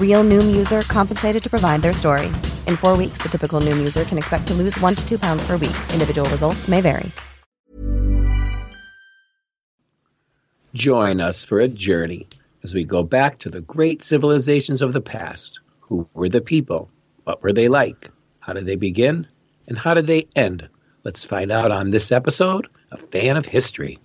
Real Noom user compensated to provide their story. In four weeks, the typical Noom user can expect to lose one to two pounds per week. Individual results may vary. Join us for a journey as we go back to the great civilizations of the past. Who were the people? What were they like? How did they begin? And how did they end? Let's find out on this episode of Fan of History.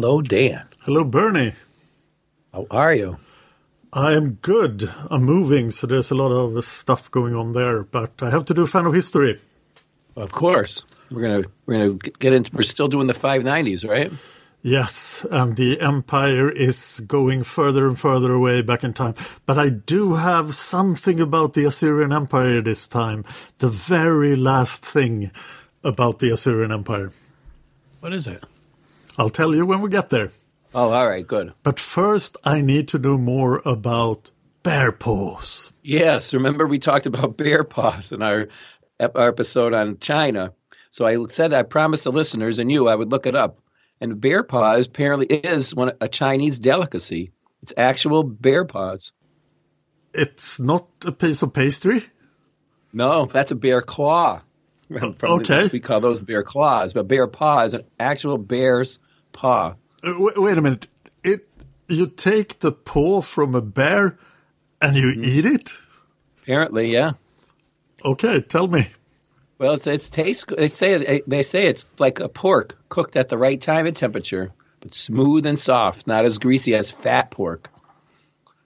Hello, Dan. Hello, Bernie. How are you? I am good. I'm moving, so there's a lot of stuff going on there, but I have to do fan of history. Of course. We're gonna we're gonna get into. We're still doing the 590s, right? Yes, and the empire is going further and further away back in time. But I do have something about the Assyrian Empire this time. The very last thing about the Assyrian Empire. What is it? I'll tell you when we get there. Oh, all right, good. But first, I need to know more about bear paws. Yes, remember we talked about bear paws in our, our episode on China. So I said I promised the listeners and you I would look it up. And bear paws apparently is one a Chinese delicacy. It's actual bear paws. It's not a piece of pastry? No, that's a bear claw. From the- Okay. we call those bear claws, but bear paw is an actual bear's paw. Uh, wait, wait a minute. It you take the paw from a bear and you eat it? Apparently, yeah. Okay, tell me. Well, it's, it's tastes. good. They say they say it's like a pork cooked at the right time and temperature, but smooth and soft, not as greasy as fat pork.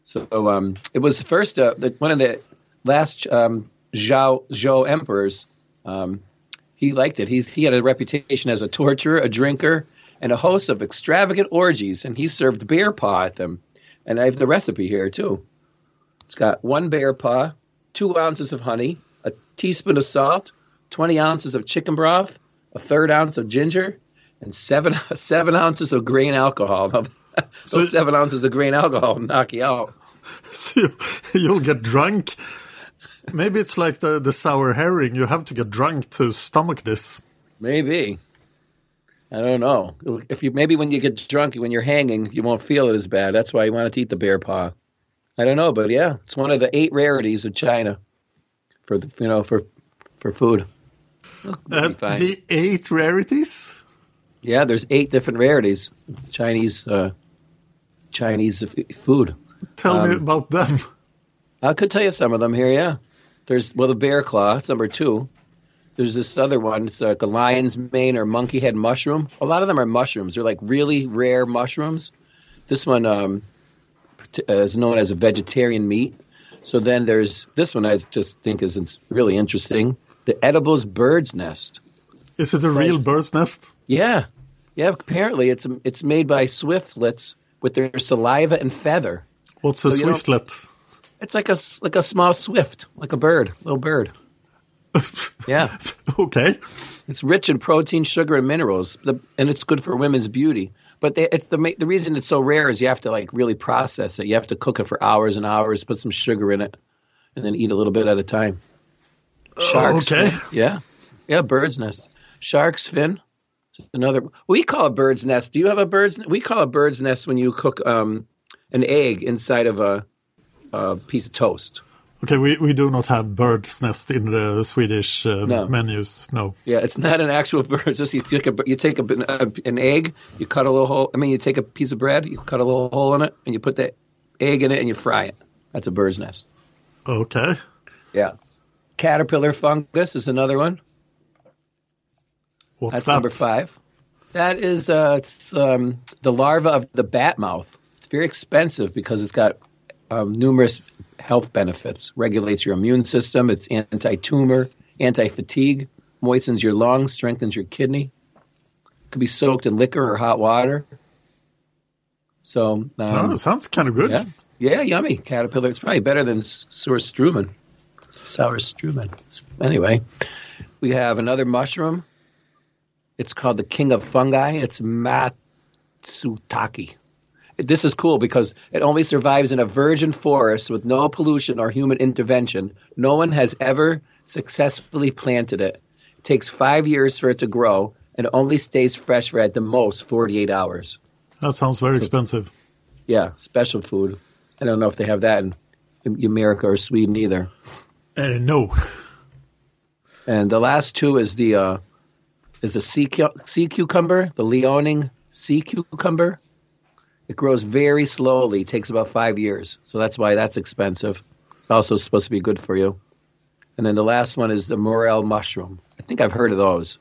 So um, it was first uh, the, one of the last um, Zhao Zhou emperors. Um, he liked it. He's he had a reputation as a torturer, a drinker, and a host of extravagant orgies, and he served bear paw at them. And I have the recipe here too. It's got one bear paw, two ounces of honey, a teaspoon of salt, 20 ounces of chicken broth, a third ounce of ginger, and seven seven ounces of grain alcohol. Those seven ounces of grain alcohol knock you out. So you, you'll get drunk. Maybe it's like the, the sour herring. You have to get drunk to stomach this. Maybe. I don't know. If you maybe when you get drunk, when you're hanging, you won't feel it as bad. That's why you want to eat the bear paw. I don't know, but yeah, it's one of the eight rarities of China for the, you know for for food. Uh, the eight rarities? Yeah, there's eight different rarities Chinese uh, Chinese food. Tell me Um, about them. I could tell you some of them here. Yeah, there's well the bear claw. It's number two. There's this other one. It's like a lion's mane or monkey head mushroom. A lot of them are mushrooms. They're like really rare mushrooms. This one um, is known as a vegetarian meat. So then there's this one. I just think is really interesting. The edibles bird's nest. Is it a real bird's nest? Yeah, yeah. Apparently, it's it's made by swiftlets with their saliva and feather. What's a So swiftlet? It's like a like a small swift, like a bird, little bird. Yeah. okay. It's rich in protein, sugar, and minerals, the, and it's good for women's beauty. But they, it's the the reason it's so rare is you have to like really process it. You have to cook it for hours and hours, put some sugar in it, and then eat a little bit at a time. Sharks. okay. fin. Yeah. Yeah. Bird's nest. Shark's fin. Another. We call it bird's nest. Do you have a bird's? We call a bird's nest when you cook um, an egg inside of a, a piece of toast. Okay, we, we do not have bird's nest in the Swedish uh, No. menus. No. Yeah, it's not an actual bird. It's just you take a you take a, a, an egg, you cut a little hole. I mean, you take a piece of bread, you cut a little hole in it, and you put the egg in it, and you fry it. That's a bird's nest. Okay. Yeah. Caterpillar fungus is another one. What's That's that? number five. That is uh, it's um, the larva of the bat moth. It's very expensive because it's got um, numerous health benefits. Regulates your immune system. It's anti-tumor, anti-fatigue, moistens your lungs, strengthens your kidney. Could be soaked in liquor or hot water. So um, Oh, sounds kind of good. yeah, yeah, yummy caterpillar. It's probably better than sour strumen, sour strumen. Anyway, we have another mushroom. It's called the king of fungi. It's matsutake. This is cool because it only survives in a virgin forest with no pollution or human intervention. No one has ever successfully planted it. It takes five years for it to grow, and only stays fresh for at the most 48 hours. That sounds very expensive. Yeah, special food. I don't know if they have that in, in America or Sweden either. Uh, no. And the last two is the uh, is the sea, cu- sea cucumber, the Liaoning sea cucumber. It grows very slowly. takes about five years, so that's why that's expensive. Also supposed to be good for you. And then the last one is the morel mushroom. I think I've heard of those.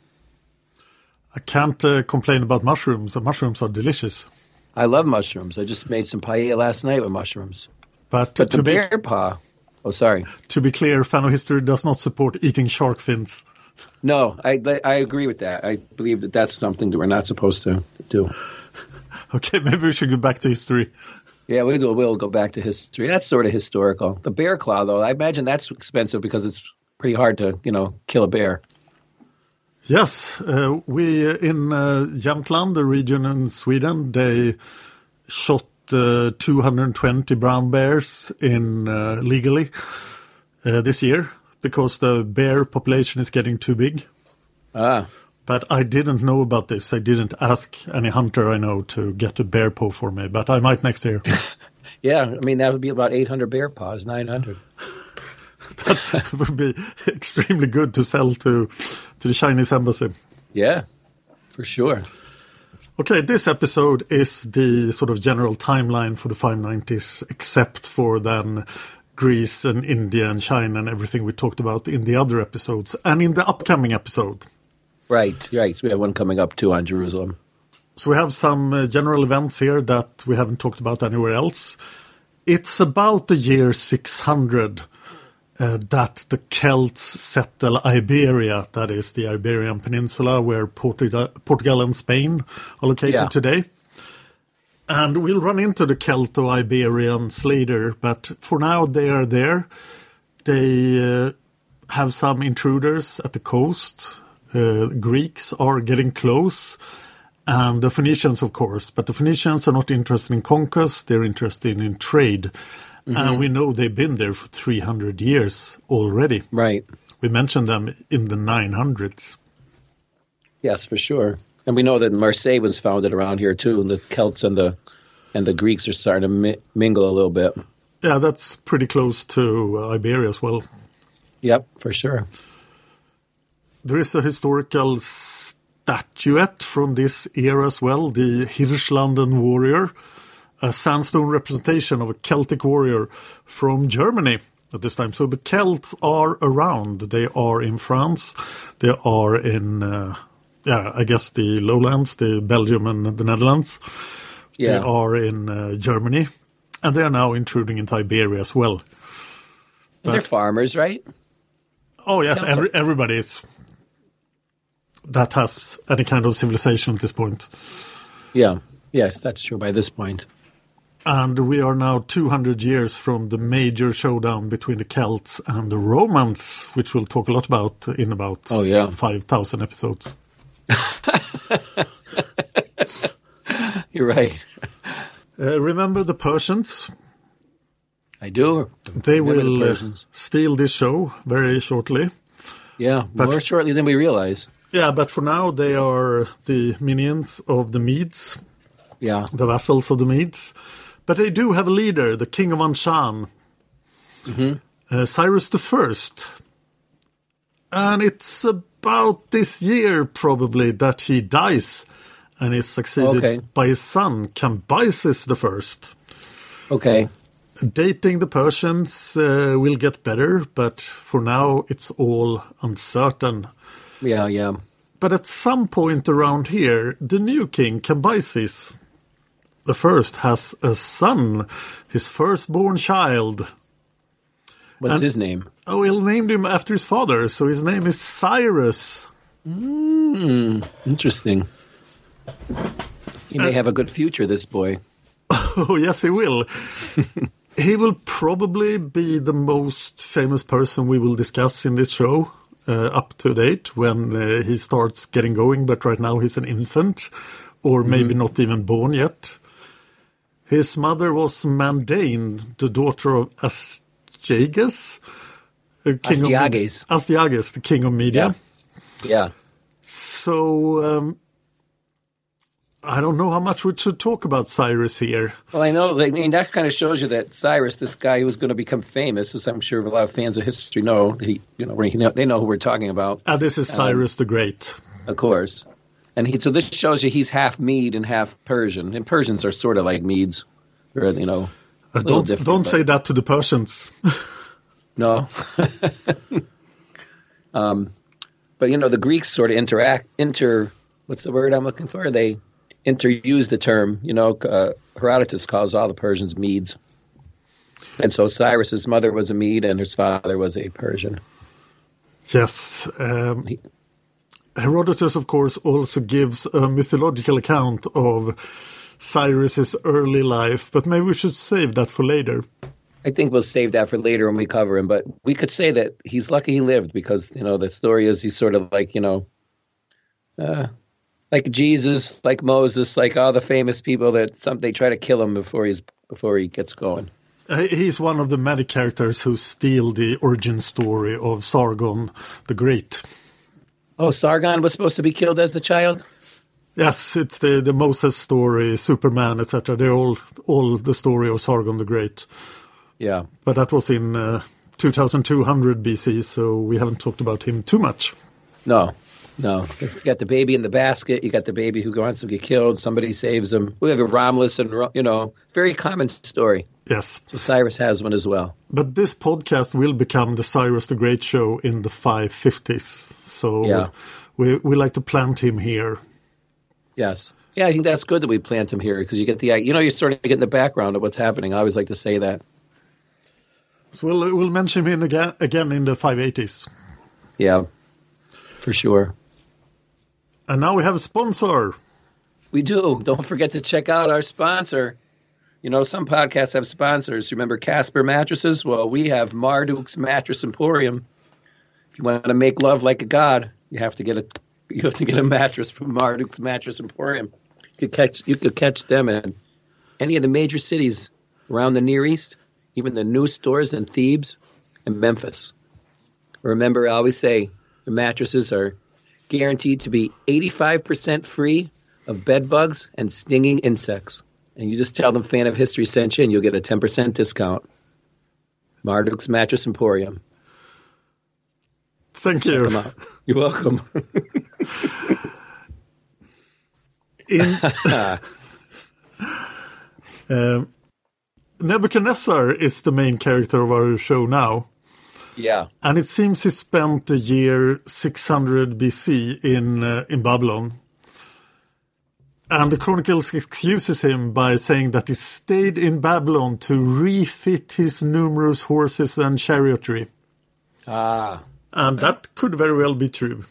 I can't uh, complain about mushrooms. The mushrooms are delicious. I love mushrooms. I just made some paella last night with mushrooms. But, But the to, be, bear paw. Oh, sorry. to be clear, Fan of History does not support eating shark fins. No, I I agree with that. I believe that that's something that we're not supposed to do. Okay, maybe we should go back to history. Yeah, we will. We'll go back to history. That's sort of historical. The bear claw, though, I imagine that's expensive because it's pretty hard to, you know, kill a bear. Yes, uh, we uh, in uh, Jämtland, the region in Sweden, they shot uh, 220 brown bears in uh, legally uh, this year because the bear population is getting too big. Ah, But I didn't know about this. I didn't ask any hunter I know to get a bear paw for me, but I might next year. yeah. I mean, that would be about 800 bear paws, 900. that would be extremely good to sell to to the Chinese embassy. Yeah, for sure. Okay, this episode is the sort of general timeline for the 590s, except for then Greece and India and China and everything we talked about in the other episodes and in the upcoming episode. Right, right. We have one coming up too on Jerusalem. So we have some uh, general events here that we haven't talked about anywhere else. It's about the year 600 uh, that the Celts settle Iberia, that is the Iberian Peninsula where Portugal, Portugal and Spain are located Yeah. today. And we'll run into the Celto-Iberians later, but for now they are there. They uh, have some intruders at the coast. Uh, Greeks are getting close, and the Phoenicians, of course. But the Phoenicians are not interested in conquest; they're interested in trade. And we know they've been there for 300 years already. Right. We mentioned them in the 900s. Yes, for sure. And we know that Marseille was founded around here too, and the Celts and the and the Greeks are starting to mi- mingle a little bit. Yeah, that's pretty close to uh, Iberia as well. Yep, for sure. There is a historical statuette from this era as well, the Hirschlanden warrior, a sandstone representation of a Celtic warrior from Germany at this time. So the Celts are around. They are in France. They are in, uh, yeah, I guess the lowlands, the Belgium and the Netherlands. Yeah. They are in uh, Germany. And they are now intruding into Iberia as well. And they're farmers, right? Oh yes, every, everybody is that has any kind of civilization at this point. Yeah. Yes, that's true by this point. And we are now 200 years from the major showdown between the Celts and the Romans, which we'll talk a lot about in about Oh, yeah. 5,000 episodes. You're right. Uh, remember the Persians? I do. They Remember the will uh, steal this show very shortly. Yeah, But- more shortly than we realize. Yeah, but for now they are the minions of the Medes, Yeah. the vassals of the Medes. But they do have a leader, the king of Anshan, uh, Cyrus the First. And it's about this year probably that he dies and is succeeded Okay. by his son Cambyses the First. Okay. Dating the Persians uh, will get better, but for now it's all uncertain. Yeah, yeah. But at some point around here, the new king, Cambyses the first, has a son, his firstborn child. What's And- his name? Oh, he named him after his father, so his name is Cyrus. Interesting. He may have a good future, this boy. Oh, yes, he will. he will probably be the most famous person we will discuss in this show uh, up to date when uh, he starts getting going, but right now he's an infant, or maybe not even born yet. His mother was Mandane, the daughter of Astyages, uh, king Astyages. of Astyages, the king of Media. Yeah. So um, I don't know how much we should talk about Cyrus here. Well, I know. I mean, that kind of shows you that Cyrus, this guy who was going to become famous, as I'm sure a lot of fans of history know, he, you know, he they know who we're talking about, Uh, this is Cyrus the Great. of course. And he, so this shows you he's half Mede and half Persian, and Persians are sort of like Medes, or you know, Uh, don't don't but- say that to the Persians. No. um, but you know, the Greeks sort of interact, inter, what's the word I'm looking for? They interuse the term. You know, uh, Herodotus calls all the Persians Medes. And so Cyrus's mother was a Mede and his father was a Persian. yes. Um, Herodotus, of course, also gives a mythological account of Cyrus's early life, but maybe we should save that for later. I think we'll save that for later when we cover him. But we could say that he's lucky he lived because you know the story is he's sort of like you know, uh, like Jesus, like Moses, like all the famous people that some they try to kill him before he's before he gets going. Uh, He's one of the many characters who steal the origin story of Sargon the Great. Oh, Sargon was supposed to be killed as a child. Yes, it's the, the Moses story, Superman, etc. They're all all the story of Sargon the Great. Yeah, But that was in uh, 2200 BC, so we haven't talked about him too much. no, no. You got the baby in the basket. You got the baby who wants to get killed. Somebody saves him. We have a Romulus and you know, very common story. Yes. So Cyrus has one as well. But this podcast will become the Cyrus the Great show in the 550s. So Yeah. we, we like to plant him here. Yes. Yeah, I think that's good that we plant him here because you get the you know you're sort of get in the background of what's happening. I always like to say that. So we'll, we'll mention him again, again in the 580s. Yeah, for sure. And now we have a sponsor. We do. Don't forget to check out our sponsor. You know, some podcasts have sponsors. Remember Casper mattresses? Well, we have Marduk's Mattress Emporium. If you want to make love like a god, you have to get a you have to get a mattress from Marduk's Mattress Emporium. You could catch you could catch them in any of the major cities around the Near East, even the new stores in Thebes and Memphis. Remember, I always say the mattresses are guaranteed to be 85% free of bed bugs and stinging insects. And you just tell them Fan of History sent you, and you'll get a 10% discount. Marduk's Mattress Emporium. Thank you. You're welcome. In, Um, Nebuchadnezzar is the main character of our show now. Yeah. And it seems he spent the year 600 BC in uh, in Babylon. And the Chronicles excuses him by saying that he stayed in Babylon to refit his numerous horses and chariotry. Ah. And that could very well be true.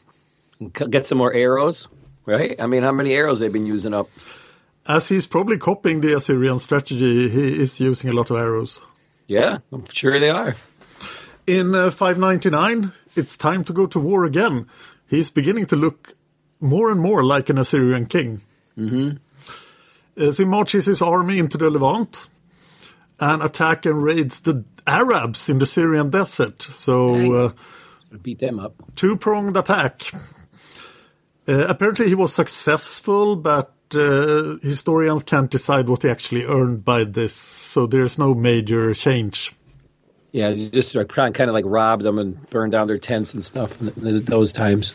Get some more arrows, right? I mean, how many arrows they've been using up? As he's probably copying the Assyrian strategy, he is using a lot of arrows. Yeah, I'm sure they are. In uh, 599, it's time to go to war again. He's beginning to look more and more like an Assyrian king. Mm-hmm. As he marches his army into the Levant and attack and raids the Arabs in the Syrian desert. So, uh, beat them up. Two pronged attack. Uh, apparently, he was successful, but uh, historians can't decide what he actually earned by this. So, there's no major change. Yeah, just kind of like robbed them and burned down their tents and stuff in those times.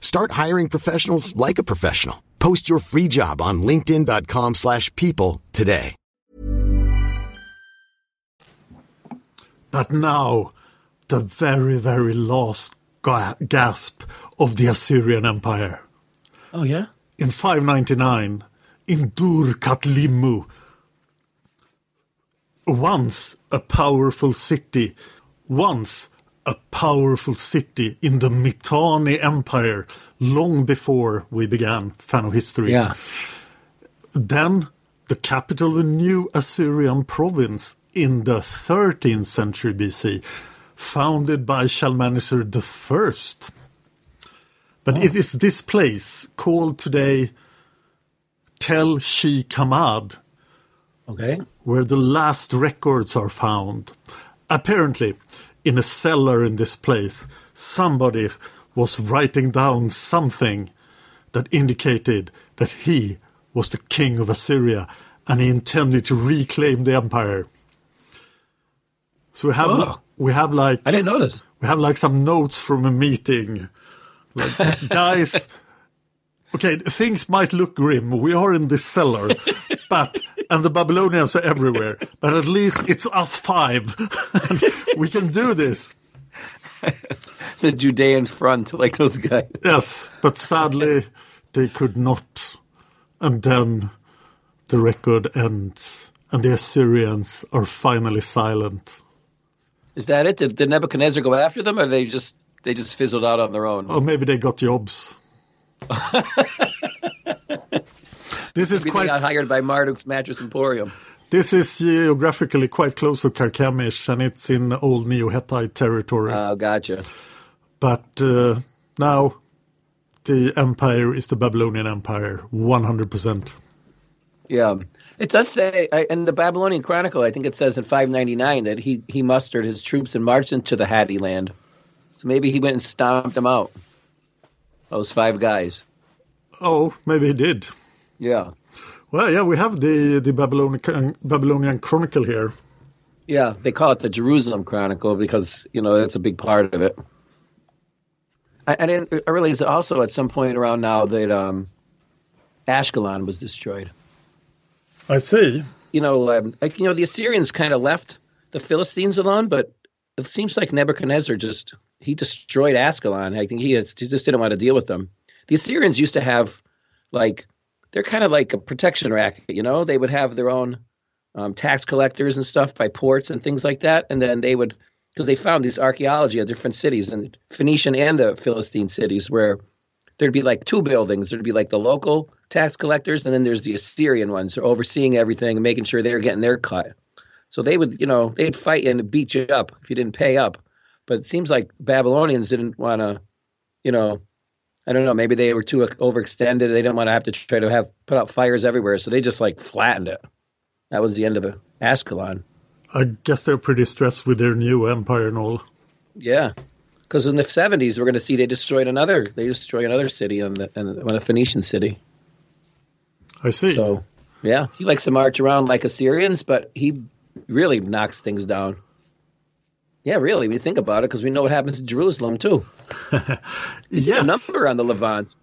Start hiring professionals like a professional. Post your free job on linkedin.com slash people today. But now, the very, very last ga- gasp of the Assyrian Empire. Oh, yeah? In 599, in Dur Katlimu, once a powerful city, once a powerful city in the Mitanni Empire long before we began Fan of History. Yeah. Then the capital of a new Assyrian province in the 13th century BC, founded by Shalmaneser I. But oh. it is this place called today Tell Sheikh Hamad, okay. where the last records are found. Apparently, in a cellar in this place, somebody was writing down something that indicated that he was the king of Assyria and he intended to reclaim the empire. So we have oh. we have like I didn't notice. We have like some notes from a meeting. Like, guys, okay, things might look grim. We are in this cellar, but and the Babylonians are everywhere. But at least it's us five. we can do this. the Judean front, like those guys. Yes, but sadly they could not. And then the record ends, and the Assyrians are finally silent. Is that it? Did, did Nebuchadnezzar go after them, or they just they just fizzled out on their own? Or maybe they got jobs. This is Maybe quite. got hired by Marduk's Mattress Emporium. This is geographically quite close to Karkemish, and it's in old Neo-Hittite territory. Oh, gotcha. But uh, now the empire is the Babylonian Empire, one hundred percent. Yeah, it does say in the Babylonian Chronicle. I think it says in five ninety nine that he he mustered his troops and marched into the Hatti land. So maybe he went and stomped them out. Those five guys. Oh, maybe he did. Yeah. Well, yeah, we have the the Babylonian Babylonian Chronicle here. Yeah, they call it the Jerusalem Chronicle because you know that's a big part of it. I, I didn't I realize also at some point around now that um, Ashkelon was destroyed. I see. You know, um, like you know, the Assyrians kind of left the Philistines alone, but it seems like Nebuchadnezzar just he destroyed Ascalon. I think he, he just didn't want to deal with them. The Assyrians used to have like they're kind of like a protection racket. You know, they would have their own um, tax collectors and stuff by ports and things like that, and then they would because they found these archaeology of different cities and Phoenician and the Philistine cities where there'd be like two buildings. There'd be like the local tax collectors, and then there's the Assyrian ones who are overseeing everything and making sure they're getting their cut. So they would, you know, they'd fight and beat you up if you didn't pay up. But it seems like Babylonians didn't want to, you know, I don't know, maybe they were too overextended. They didn't want to have to try to have put out fires everywhere, so they just like flattened it. That was the end of it. Ashkelon. I guess they're pretty stressed with their new empire and all. Yeah, because in the seventies, we're going to see they destroyed another. They destroyed another city on the on a Phoenician city. I see. So, yeah, he likes to march around like Assyrians, but he really knocks things down. Yeah, really. We think about it because we know what happens in Jerusalem too. yes, a number on the Levant.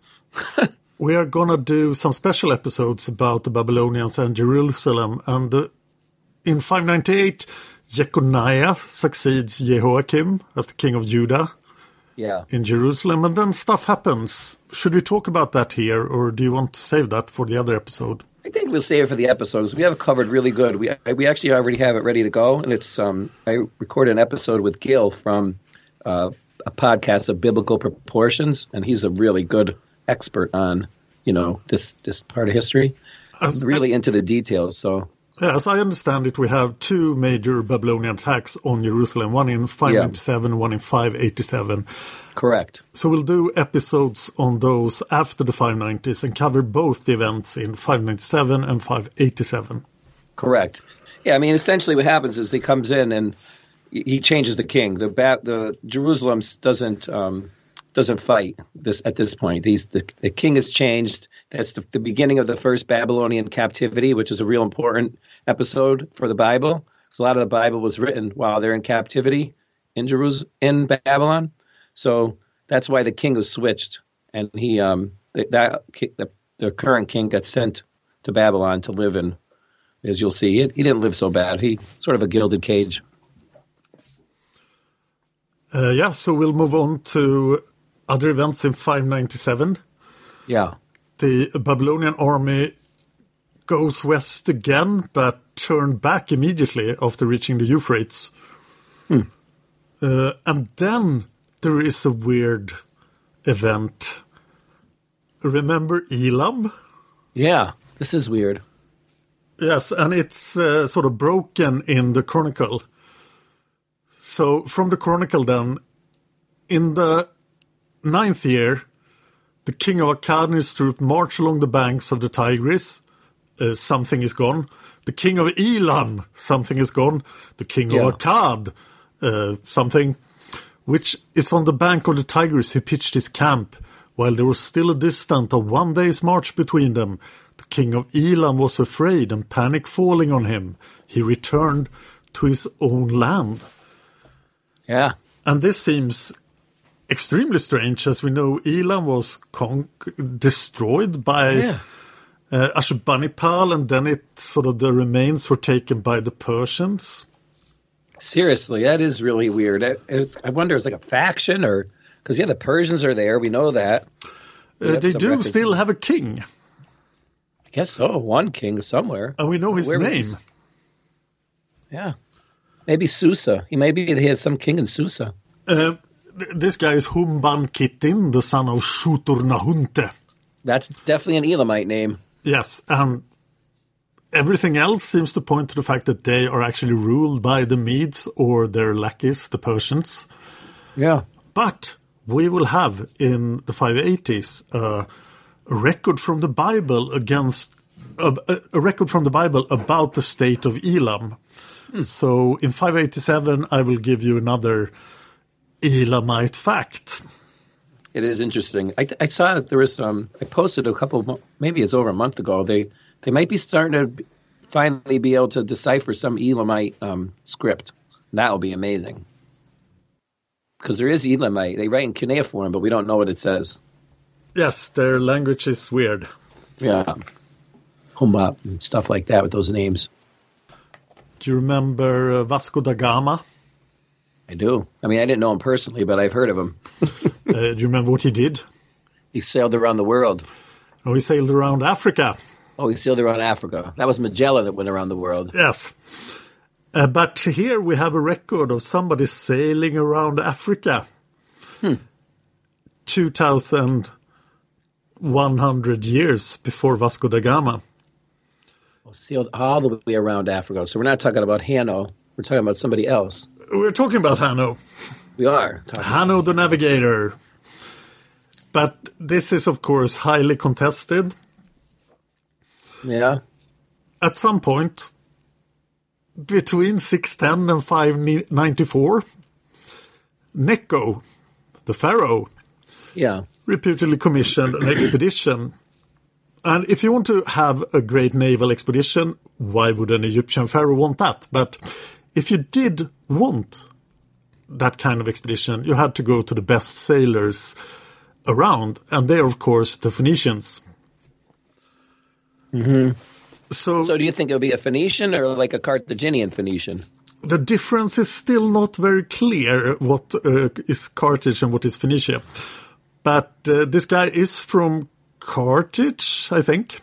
we are gonna do some special episodes about the Babylonians and Jerusalem, and uh, in 598, Jeconiah succeeds Jehoiakim as the king of Judah. Yeah. In Jerusalem, and then stuff happens. Should we talk about that here, or do you want to save that for the other episode? I think we'll save it for the episodes. We have it covered really good. We we actually already have it ready to go, and it's um I recorded an episode with Gil from uh, a podcast of biblical proportions, and he's a really good expert on you know this this part of history. Really into the details. So as I understand it, we have two major Babylonian attacks on Jerusalem, one in 597, yeah. one in 587. Correct. So we'll do episodes on those after the 590s and cover both the events in 597 and 587. Correct. Yeah, I mean, essentially what happens is he comes in and he changes the king. The the Jerusalem doesn't um, doesn't fight this at this point. These the, the king has changed. That's the, the beginning of the first Babylonian captivity, which is a real important episode for the Bible. Because a lot of the Bible was written while they're in captivity in Jerusalem in Babylon. So that's why the king was switched, and he um that the, the current king got sent to Babylon to live in. As you'll see, he, he didn't live so bad. He sort of a gilded cage. Uh, yeah, so we'll move on to other events in 597. Yeah. The Babylonian army goes west again, but turned back immediately after reaching the Euphrates. Hmm. Uh, and then there is a weird event. Remember Elam? Yeah, this is weird. Yes, and it's uh, sort of broken in the Chronicle. So, from the Chronicle, then, in the ninth year, the king of Akkad and his troop march along the banks of the Tigris. Uh, something is gone. The king of Elam, something is gone. The king yeah. of Akkad, uh, something which is on the bank of the Tigris he pitched his camp, while there was still a distance of one day's march between them. The king of Elam was afraid, and panic falling on him, he returned to his own land. Yeah. And this seems extremely strange, as we know Elam was con- destroyed by yeah. uh, Ashurbanipal, and then it sort of the remains were taken by the Persians. Seriously, that is really weird. I, I wonder, is like a faction or because yeah, the Persians are there. We know that. We uh, they do still have a king. I guess so. One king somewhere, and we know his Where name. Yeah, maybe Susa. He maybe he has some king in Susa. Uh, this guy is Humban Kittin, the son of Shutur Nahunte. That's definitely an Elamite name. Yes, and everything else seems to point to the fact that they are actually ruled by the Medes or their lackeys, the Persians. Yeah. But we will have in the 580s uh, a record from the Bible against uh, a record from the Bible about the state of Elam. Hmm. So in 587, I will give you another Elamite fact. It is interesting. I, I saw there was um, I posted a couple, maybe it's over a month ago. They they might be starting to finally be able to decipher some Elamite um, script. That will be amazing. Because there is Elamite. They write in cuneiform, but we don't know what it says. Yes, their language is weird. Yeah. Humbop and stuff like that with those names. Do you remember uh, Vasco da Gama? I do. I mean, I didn't know him personally, but I've heard of him. uh, do you remember what he did? He sailed around the world. Oh, he sailed around Africa. Oh, he sailed around Africa. That was Magellan that went around the world. Yes. Uh, but here we have a record of somebody sailing around Africa. Hmm. 2,100 years before Vasco da Gama. Well, sailed all the way around Africa. So we're not talking about Hanno. We're talking about somebody else. We're talking about Hanno. We are. Hanno the Navigator. But this is, of course, highly contested. Yeah. At some point, between 610 and 594, Necho, the pharaoh, yeah. reputedly commissioned an expedition. And if you want to have a great naval expedition, why would an Egyptian pharaoh want that? But if you did want that kind of expedition, you had to go to the best sailors around, and they're, of course, the Phoenicians. Mm-hmm. So, so do you think it would be a Phoenician or like a Carthaginian Phoenician? The difference is still not very clear what uh, is Carthage and what is Phoenicia. But uh, this guy is from Carthage, I think.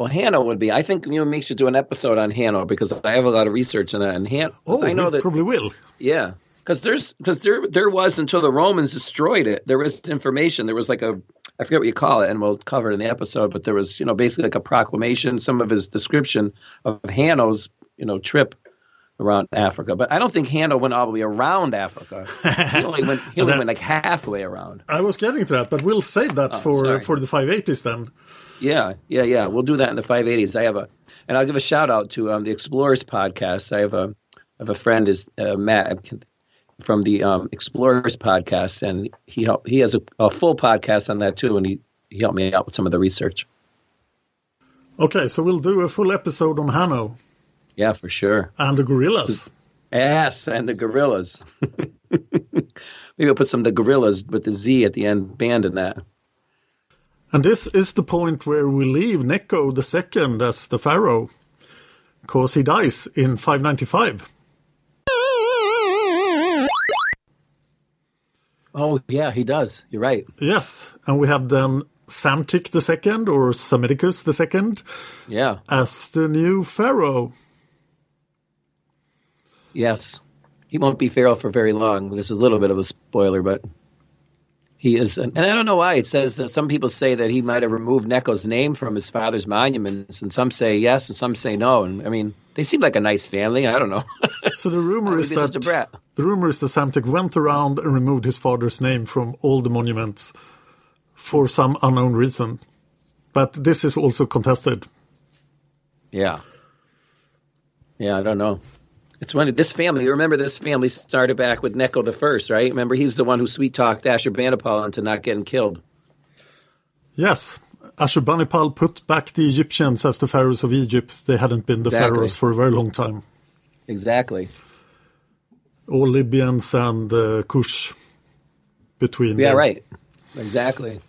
Well, Hanno would be. I think you and me should do an episode on Hanno because I have a lot of research on that. And Han- oh, I know that probably will. Yeah, because there's because there there was until the Romans destroyed it. There was information. There was like a I forget what you call it, and we'll cover it in the episode. But there was you know basically like a proclamation, some of his description of Hanno's you know trip around Africa. But I don't think Hanno went all the way around Africa. he only went he only went like halfway around. I was getting to that, but we'll save that Oh, for sorry. for the 580s then. Yeah, yeah, yeah. We'll do that in the 580s. I have a, and I'll give a shout out to um, the Explorers podcast. I have a, I have a friend is uh, Matt from the um, Explorers podcast, and he helped, he has a, a full podcast on that too, and he he helped me out with some of the research. Okay, so we'll do a full episode on Hanno Yeah, for sure. and the gorillas. Yes, and the gorillas. Maybe I'll put some of the gorillas with the Z at the end band in that. And this is the point where we leave Necho the second as the pharaoh, because he dies in 595. Oh yeah, he does. You're right. Yes, and we have then Psamtik the second or Psammetichus the second Yeah. as the new pharaoh. Yes. He won't be Pharaoh for very long. This is a little bit of a spoiler, but he is. And I don't know why. It says that some people say that he might have removed Necho's name from his father's monuments, and some say yes, and some say no. And I mean, they seem like a nice family. I don't know. So the rumor is that such a brat? the rumor is that Psamtik went around and removed his father's name from all the monuments for some unknown reason. But this is also contested. yeah. Yeah, I don't know. It's when this family. Remember, this family started back with Necho the first, right? Remember, he's the one who sweet talked Ashurbanipal into not getting killed. Yes, Ashurbanipal put back the Egyptians as the pharaohs of Egypt. They hadn't been the Exactly. pharaohs for a very long time. Exactly. All Libyans and uh, Kush between Yeah, them. right. Exactly.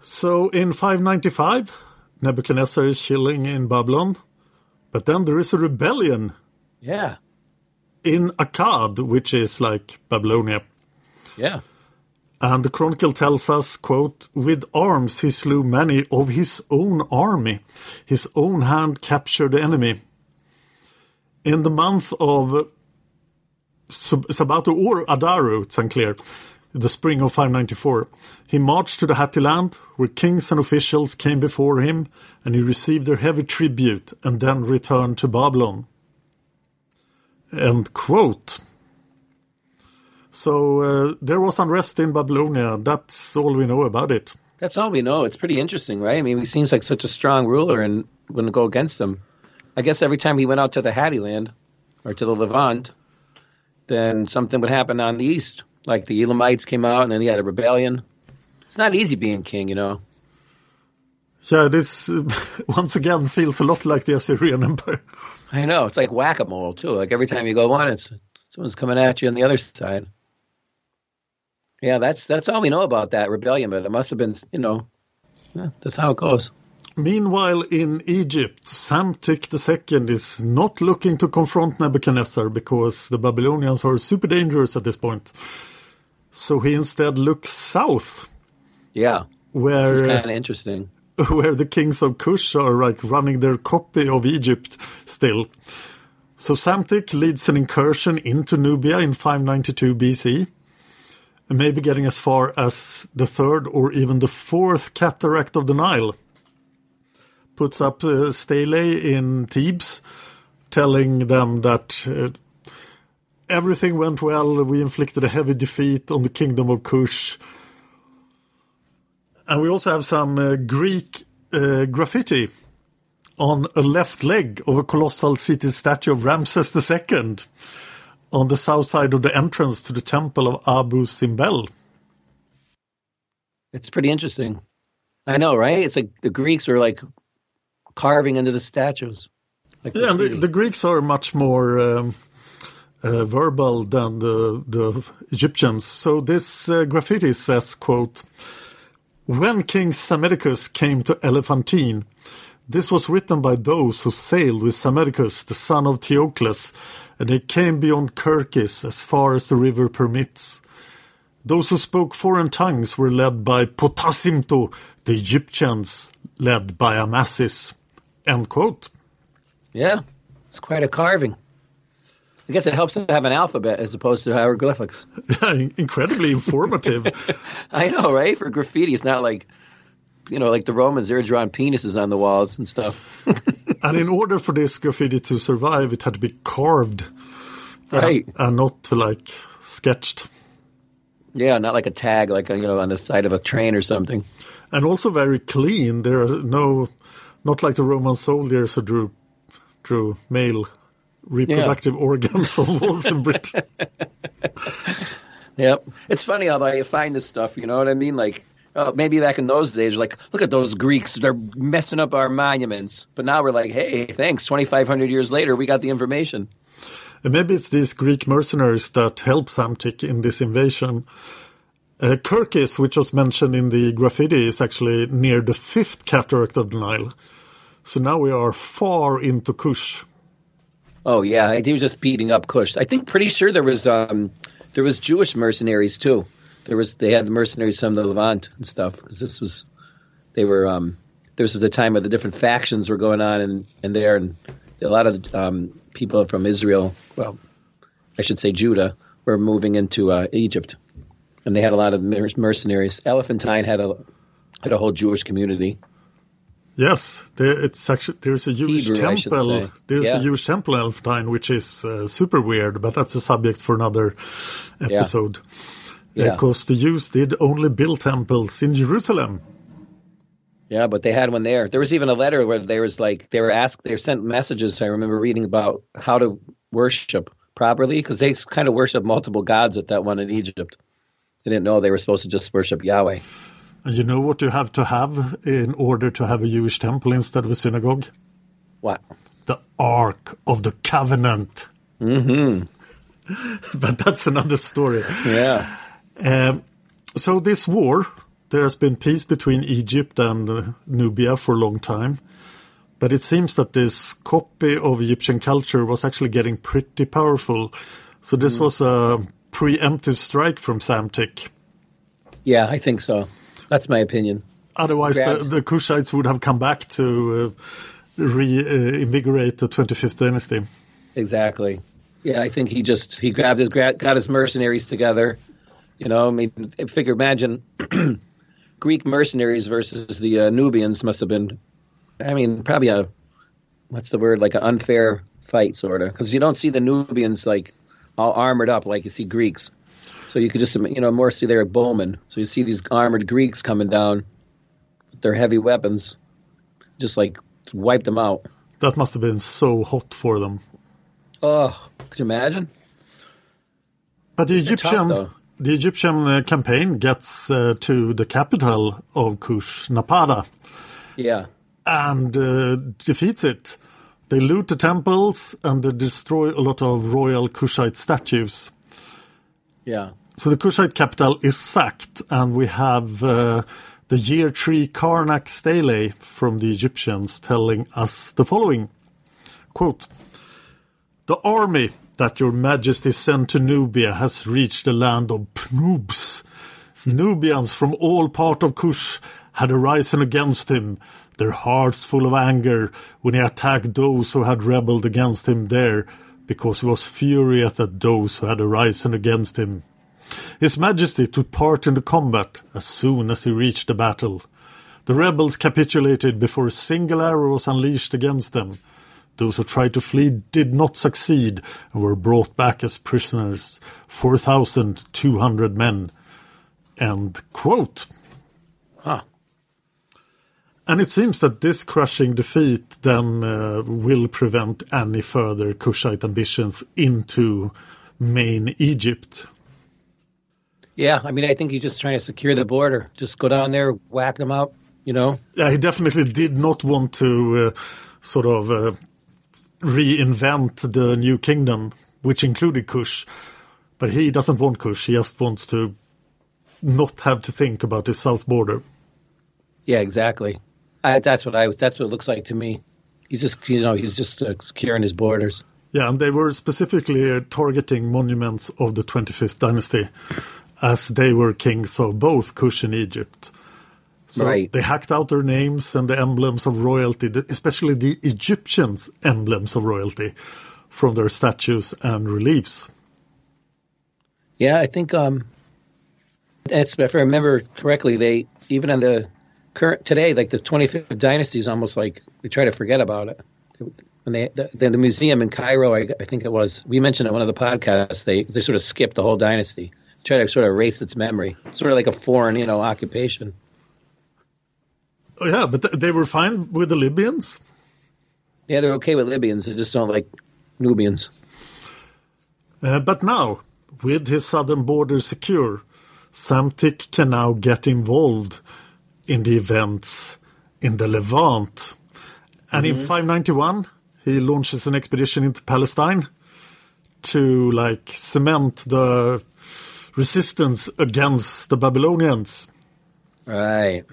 So in 595, Nebuchadnezzar is chilling in Babylon, but then there is a rebellion Yeah. in Akkad, which is like Babylonia. Yeah. And the chronicle tells us, quote, with arms he slew many of his own army. His own hand captured the enemy. In the month of Sab- Sabato or Adaru, it's unclear, the spring of 594, he marched to the Hatti land, where kings and officials came before him, and he received their heavy tribute, and then returned to Babylon. End quote. So uh, there was unrest in Babylonia. That's all we know about it. That's all we know. It's pretty interesting, right? I mean, he seems like such a strong ruler and wouldn't go against him. I guess every time he went out to the Hatti land or to the Levant, then something would happen on the east. Like the Elamites came out and then he had a rebellion. It's not easy being king, you know. Yeah, this uh, once again feels a lot like the Assyrian Empire. I know it's like whack a mole too. Like every time you go one, it's someone's coming at you on the other side. Yeah, that's that's all we know about that rebellion, but it must have been, you know, yeah, that's how it goes. Meanwhile, in Egypt, Psamtik II is not looking to confront Nebuchadnezzar because the Babylonians are super dangerous at this point. So he instead looks south. Yeah, where kind of interesting. Where the kings of Kush are like running their copy of Egypt still. So Psamtik leads an incursion into Nubia in 592 BC, and maybe getting as far as the third or even the fourth cataract of the Nile. Puts up a stele in Thebes, telling them that uh, everything went well. We inflicted a heavy defeat on the kingdom of Kush. And we also have some uh, Greek uh, graffiti on a left leg of a colossal city statue of Ramses II on the south side of the entrance to the temple of Abu Simbel. It's pretty interesting. I know, right? It's like the Greeks were like carving into the statues. Like yeah, the, the, Greeks are much more um, uh, verbal than the, the Egyptians. So this uh, graffiti says, quote, When King Psammetichus came to Elephantine, this was written by those who sailed with Psammetichus, the son of Theocles, and they came beyond Kirkis as far as the river permits. Those who spoke foreign tongues were led by Potasimto, the Egyptians, led by Amasis. End quote. Yeah, it's quite a carving. I guess it helps to have an alphabet as opposed to hieroglyphics. Incredibly informative. I know, right? For graffiti, it's not like you know, like the Romans, they're drawing penises on the walls and stuff. and in order for this graffiti to survive, it had to be carved, uh, right, and, and not like sketched. Yeah, not like a tag, like you know, on the side of a train or something. And also very clean. There are no, not like the Roman soldiers who drew, drew male reproductive yeah. organs on wolves in Britain. yep, it's funny how you find this stuff. You know what I mean? Like uh, maybe back in those days, like, look at those Greeks, they're messing up our monuments. But now we're like, hey, thanks. 2,500 years later, we got the information. And maybe it's these Greek mercenaries that help Psamtik in this invasion. Uh, Kirkis, which was mentioned in the graffiti, is actually near the fifth cataract of the Nile. So now we are far into Kush. Oh yeah, he was just beating up Kush. I think pretty sure there was um, there was Jewish mercenaries too there was they had the mercenaries from the Levant and stuff because this was they were um, this was the time where the different factions were going on and and there and a lot of um, people from Israel, well, I should say Judah, were moving into uh, Egypt, and they had a lot of mercenaries. Elephantine had a had a whole Jewish community. Yes, there, it's actually there's a Jewish Hebrew, temple. There's yeah. a Jewish temple in Elephantine, which is uh, super weird, but that's a subject for another episode. Yeah because yeah. the Jews did only build temples in Jerusalem. Yeah, but they had one there. There was even a letter where there was like they were asked, they were sent messages. I remember reading about how to worship properly because they kind of worship multiple gods at that one in Egypt. They didn't know they were supposed to just worship Yahweh. And you know what you have to have in order to have a Jewish temple instead of a synagogue? What? The Ark of the Covenant. Mm-hmm. but that's another story. Yeah. Um, so this war, there has been peace between Egypt and uh, Nubia for a long time. But it seems that this copy of Egyptian culture was actually getting pretty powerful. So this mm. was a preemptive strike from Psamtik. Yeah, I think so. That's my opinion. Otherwise, the, the, Kushites would have come back to uh, reinvigorate uh, the 25th dynasty. Exactly. Yeah, I think he just he grabbed his got his mercenaries together you know, I mean, figure, imagine Greek mercenaries versus the uh, Nubians must have been, I mean, probably a, what's the word, like an unfair fight, sort of. Because you don't see the Nubians like all armored up like you see Greeks. So you could just, you know, more see they're bowmen. So you see these armored Greeks coming down with their heavy weapons, just like wipe them out. That must have been so hot for them. Oh, could you imagine? But the Egyptian, tough, the Egyptian uh, campaign gets uh, to the capital of Kush, Napata. Yeah. And uh, defeats it. They loot the temples and they destroy a lot of royal Kushite statues. Yeah. So the Kushite capital is sacked, and we have uh, the year tree Karnak stele from the Egyptians telling us the following quote The army that your majesty sent to Nubia has reached the land of Pnubs. Nubians from all part of Kush had arisen against him, their hearts full of anger when he attacked those who had rebelled against him there, because he was furious at those who had arisen against him. His Majesty took part in the combat as soon as he reached the battle. The rebels capitulated before a single arrow was unleashed against them. Those who tried to flee did not succeed and were brought back as prisoners, 4,200 men. End quote. Huh. And it seems that this crushing defeat then uh, will prevent any further Kushite ambitions into main Egypt. Yeah, I mean, I think he's just trying to secure the border. Just go down there, whack them out, you know? Yeah, he definitely did not want to uh, sort of uh, reinvent the new kingdom, which included Kush. But he doesn't want Kush. He just wants to not have to think about his south border. Yeah, exactly. I, that's what I. That's what it looks like to me. He's just, you know, he's just uh, securing his borders. Yeah, and they were specifically uh, targeting monuments of the 25th dynasty, as they were kings of both Kush and Egypt. So Right. they hacked out their names and the emblems of royalty, especially the Egyptians' emblems of royalty, from their statues and reliefs. Yeah, I think um, that's if I remember correctly. They even in the current today, like the 25th dynasty is almost like we try to forget about it. When they the, the, the museum in Cairo, I, I think it was we mentioned it in one of the podcasts. They they sort of skipped the whole dynasty, try to sort of erase its memory, sort of like a foreign you know occupation. Oh, yeah, but th- they were fine with the Libyans. Yeah, they're okay with Libyans. They just don't like Nubians. Uh, but now, with his southern border secure, Psamtik can now get involved in the events in the Levant. And in 591, he launches an expedition into Palestine to like cement the resistance against the Babylonians. Right.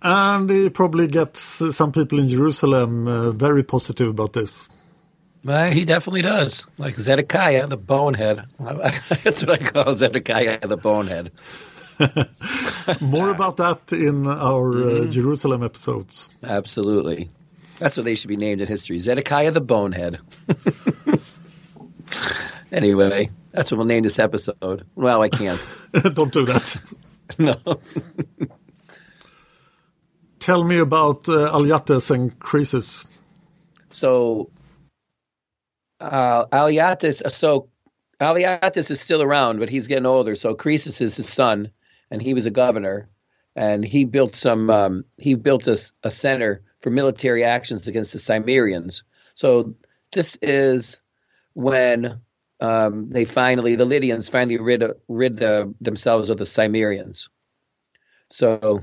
And he probably gets uh, some people in Jerusalem uh, very positive about this. Well, he definitely does. Like Zedekiah, the bonehead. That's what I call Zedekiah, the bonehead. More about that in our uh, Jerusalem episodes. Absolutely. That's what they should be named in history. Zedekiah the Bonehead. anyway, that's what we'll name this episode. Well, I can't. Don't do that. no. Tell me about uh, Alyattes and Croesus. So, uh, Alyattes, so Alyattes is still around, but he's getting older. So Croesus is his son, and he was a governor, and he built some. Um, he built a, a center for military actions against the Cimmerians. So this is when um, they finally, the Lydians finally rid rid the, themselves of the Cimmerians. So.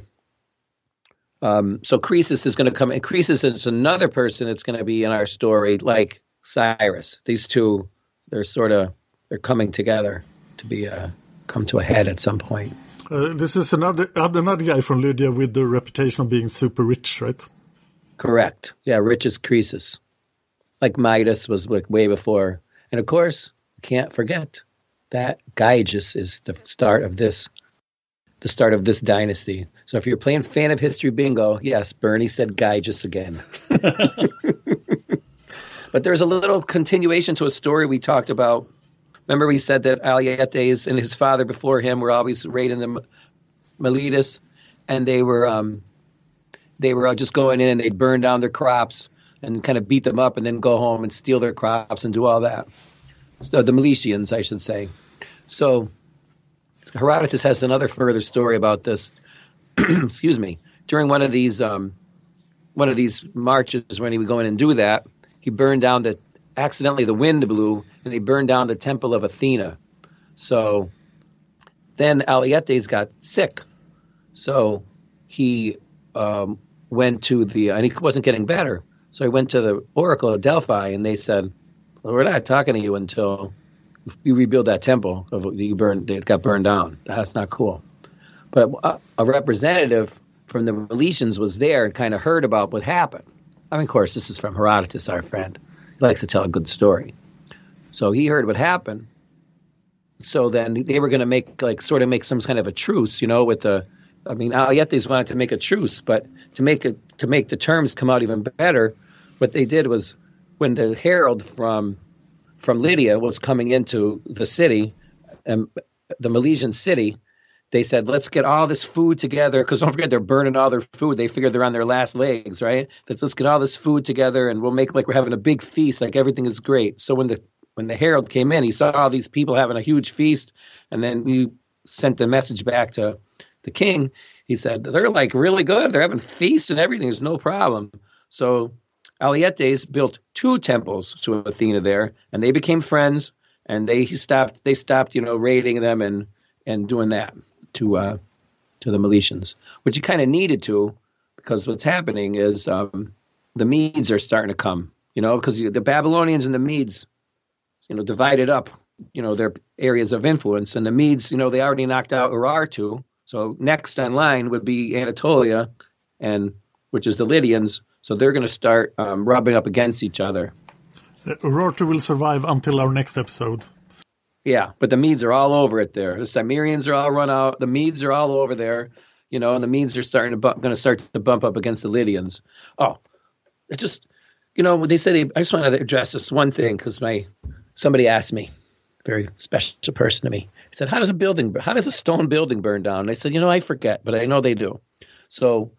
Um, so Croesus is going to come. And Croesus is another person that's going to be in our story, like Cyrus. These two, they're sort of they're coming together to be uh, come to a head at some point. Uh, this is another another guy from Lydia with the reputation of being super rich, right? Correct. Yeah, rich as Croesus, like Midas was like way before. And of course, can't forget that Gyges is the start of this, the start of this dynasty. So if you're playing fan of history bingo, yes, Bernie said Gyges again. but there's a little continuation to a story we talked about. Remember, we said that Alyattes and his father before him were always raiding the Miletus, and they were um, they were just going in and they'd burn down their crops and kind of beat them up and then go home and steal their crops and do all that. So the Milesians, I should say. So Herodotus has another further story about this. Excuse me. During one of these um, one of these marches, when he would go in and do that, he burned down the accidentally the wind blew and they burned down the temple of Athena. So then Alyattes got sick. So he um, went to the and he wasn't getting better, so he went to the Oracle of Delphi, and they said, well, "We're not talking to you until you rebuild that temple of you burned. It got burned down. That's not cool." But a, a representative from the Milesians was there and kind of heard about what happened. I mean, of course, this is from Herodotus, our friend. Likes to tell a good story. So he heard what happened. So then they were going to make like sort of make some kind of a truce, you know, with the. I mean, Alyattes wanted to make a truce, but to make it to make the terms come out even better, what they did was when the herald from from Lydia was coming into the city, um, the Milesian city, they said, let's get all this food together because don't forget they're burning all their food. They figured they're on their last legs, right? Let's, let's get all this food together and we'll make like we're having a big feast, like everything is great. So when the when the herald came in, he saw all these people having a huge feast, and then he sent the message back to the king. He said, they're like really good. They're having feasts and everything. There's no problem. So Alyattes built two temples to Athena there, and they became friends. And they stopped. They stopped, you know, raiding them and and doing that to uh, to the Milesians, which you kind of needed to, because what's happening is um, the Medes are starting to come. You know, because the Babylonians and the Medes, you know, divided up, you know, their areas of influence, and the Medes, you know, they already knocked out Urartu. So next in line would be Anatolia, and which is the Lydians. So they're going to start um, rubbing up against each other. Uh, Urartu will survive until our next episode. Yeah, but the Medes are all over it there. The Cimmerians are all run out. The Medes are all over there, you know, and the Medes are starting to bump, going to start to bump up against the Lydians. Oh, it just, you know, when they said I just want to address this one thing because my somebody asked me, very special person to me. Said, "How does a building, how does a stone building burn down?" And I said, "You know, I forget, but I know they do." So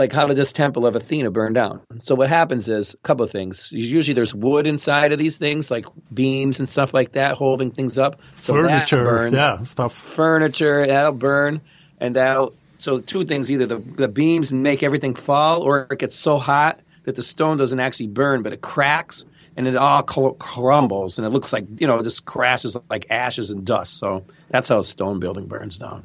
like how did this temple of Athena burn down? So what happens is a couple of things. Usually there's wood inside of these things, like beams and stuff like that, holding things up. So Furniture, burns. yeah, stuff. Furniture that'll burn, and that'll. So two things: either the, the beams make everything fall, or it gets so hot that the stone doesn't actually burn, but it cracks and it all crumbles, and it looks like you know it just crashes like ashes and dust. So that's how a stone building burns down.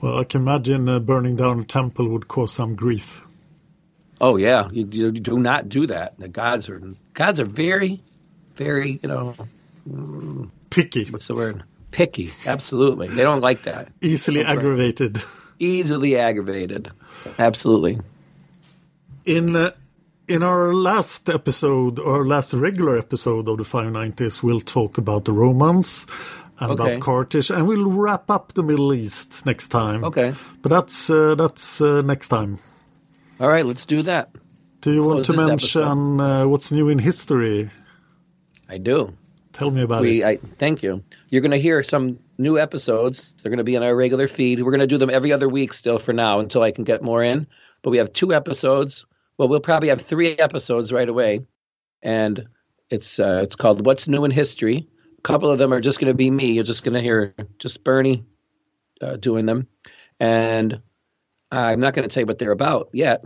Well, I can imagine uh, burning down a temple would cause some grief. Oh yeah, you, you, do not do that. The gods are gods are very, very you know picky. What's the word? Picky. Absolutely, they don't like that. Easily That's aggravated. Right. Easily aggravated. Absolutely. In uh, in our last episode, or last regular episode of the 590s, we'll talk about the Romans and okay. about Carthage, and we'll wrap up the Middle East next time. Okay. But that's uh, that's uh, next time. All right, let's do that. Do you want to mention uh, what's new in history? I do. Tell me about we, it. I, thank you. You're going to hear some new episodes. They're going to be in our regular feed. We're going to do them every other week still for now until I can get more in. But we have two episodes well, we'll probably have three episodes right away, and it's uh, it's called "What's New in History." A couple of them are just going to be me. You're just going to hear just Bernie uh, doing them, and I'm not going to tell you what they're about yet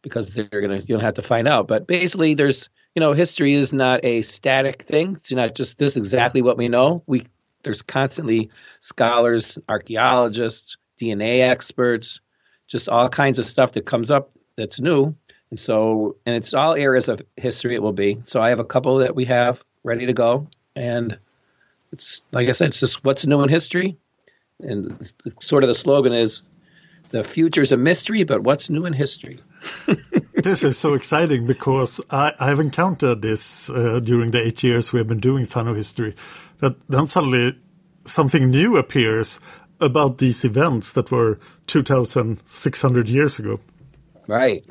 because they're going to you'll have to find out. But basically, there's you know history is not a static thing. It's not just this is exactly what we know. We there's constantly scholars, archaeologists, DNA experts, just all kinds of stuff that comes up that's new. And so, and it's all areas of history it will be. So I have a couple that we have ready to go. And it's, like I said, it's just what's new in history. And sort of the slogan is the future's a mystery, but what's new in history? this is so exciting because I, I've encountered this uh, during the eight years we have been doing Fan of History that then suddenly something new appears about these events that were 2,600 years ago. Right.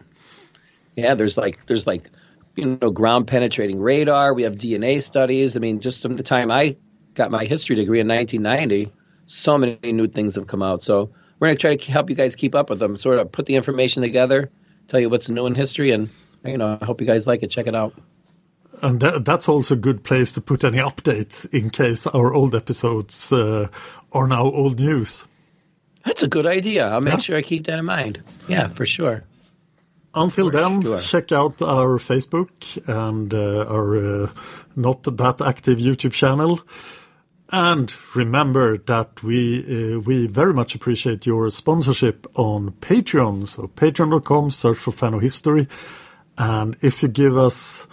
Yeah, there's like there's like you know ground penetrating radar. We have DNA studies. I mean, just from the time I got my history degree in 1990, so many new things have come out. So we're going to try to help you guys keep up with them. Sort of put the information together, tell you what's new in history, and you know, I hope you guys like it. Check it out. And that, that's also a good place to put any updates in case our old episodes uh, are now old news. That's a good idea. I'll make yeah. sure I keep that in mind. Yeah, for sure. Until for then, sure. check out our Facebook and uh, our uh, not that active YouTube channel. And remember that we uh, we very much appreciate your sponsorship on Patreon. So patreon.com, search for Fan of History. And if you give us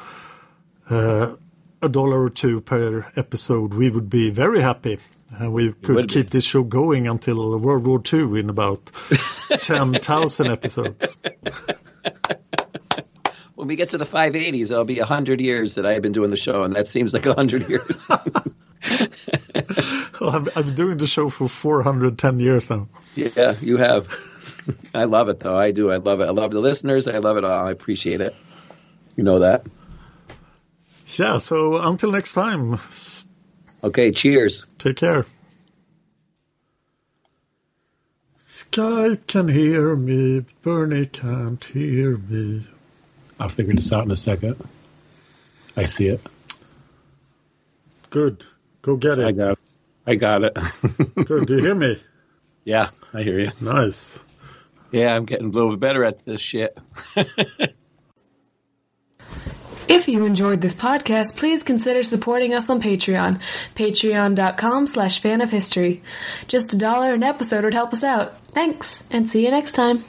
uh, a dollar or two per episode, we would be very happy. And we could keep be. this show going until World War II in about 10,000 episodes. when we get to the 580s, it'll be 100 years that I've been doing the show, and that seems like 100 years. well, I've, I've been doing the show for 410 years now. Yeah, you have. I love it, though. I do. I love it. I love the listeners. I love it all. I appreciate it. You know that. Yeah, so until next time. Okay, cheers. Take care. Sky can hear me, Bernie can't hear me. I'll figure this out in a second. I see it. Good. Go get it. I got it. I got it. Good. Do you hear me? Yeah, I hear you. Nice. Yeah, I'm getting a little bit better at this shit. If you enjoyed this podcast, please consider supporting us on Patreon. Patreon.com slash fan of history. Just a dollar an episode would help us out. Thanks, and see you next time.